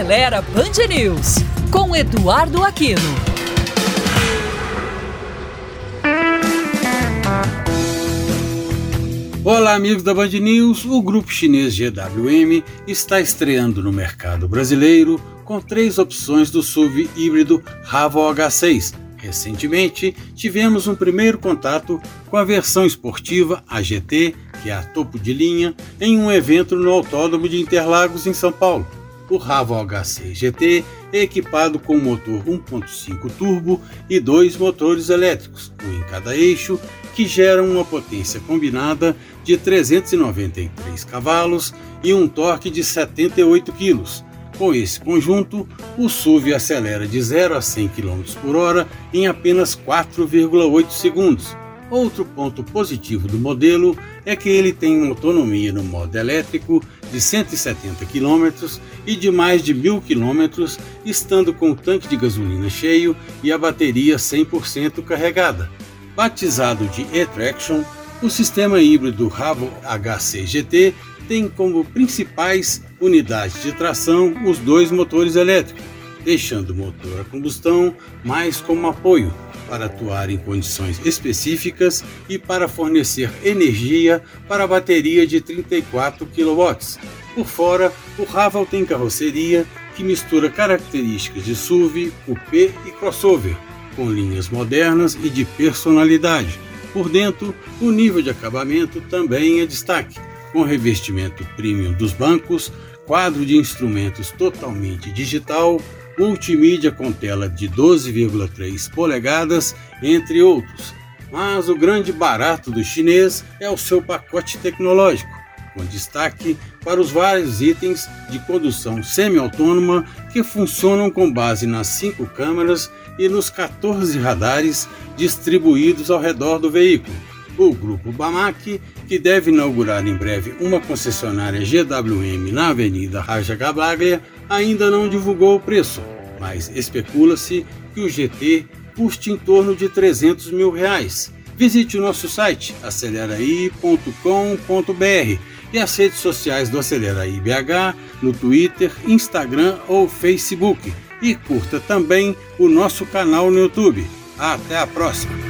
Acelera Band News, com Eduardo Aquino. Olá, amigos da Band News. O grupo chinês GWM está estreando no mercado brasileiro com três opções do SUV híbrido Ravo H6. Recentemente, tivemos um primeiro contato com a versão esportiva AGT, que é a topo de linha, em um evento no Autódromo de Interlagos, em São Paulo. O Ravo HC GT é equipado com motor 1.5 turbo e dois motores elétricos, um em cada eixo, que geram uma potência combinada de 393 cavalos e um torque de 78 kg. Com esse conjunto, o SUV acelera de 0 a 100 km por hora em apenas 4,8 segundos, Outro ponto positivo do modelo é que ele tem uma autonomia no modo elétrico de 170 km e de mais de 1000 km, estando com o tanque de gasolina cheio e a bateria 100% carregada. Batizado de e-traction, o sistema híbrido Ravo HC GT tem como principais unidades de tração os dois motores elétricos, deixando o motor a combustão mais como apoio para atuar em condições específicas e para fornecer energia para a bateria de 34 kW. Por fora, o Raval tem carroceria que mistura características de SUV, coupé e crossover, com linhas modernas e de personalidade. Por dentro, o nível de acabamento também é destaque, com revestimento premium dos bancos, quadro de instrumentos totalmente digital, multimídia com tela de 12,3 polegadas, entre outros. Mas o grande barato do chinês é o seu pacote tecnológico, com destaque para os vários itens de condução semi-autônoma que funcionam com base nas cinco câmeras e nos 14 radares distribuídos ao redor do veículo. O grupo Bamac, que deve inaugurar em breve uma concessionária GWM na Avenida Raja Gabaglia, ainda não divulgou o preço, mas especula-se que o GT custe em torno de 300 mil reais. Visite o nosso site aceleraí.com.br e as redes sociais do Aceleraí BH no Twitter, Instagram ou Facebook. E curta também o nosso canal no YouTube. Até a próxima!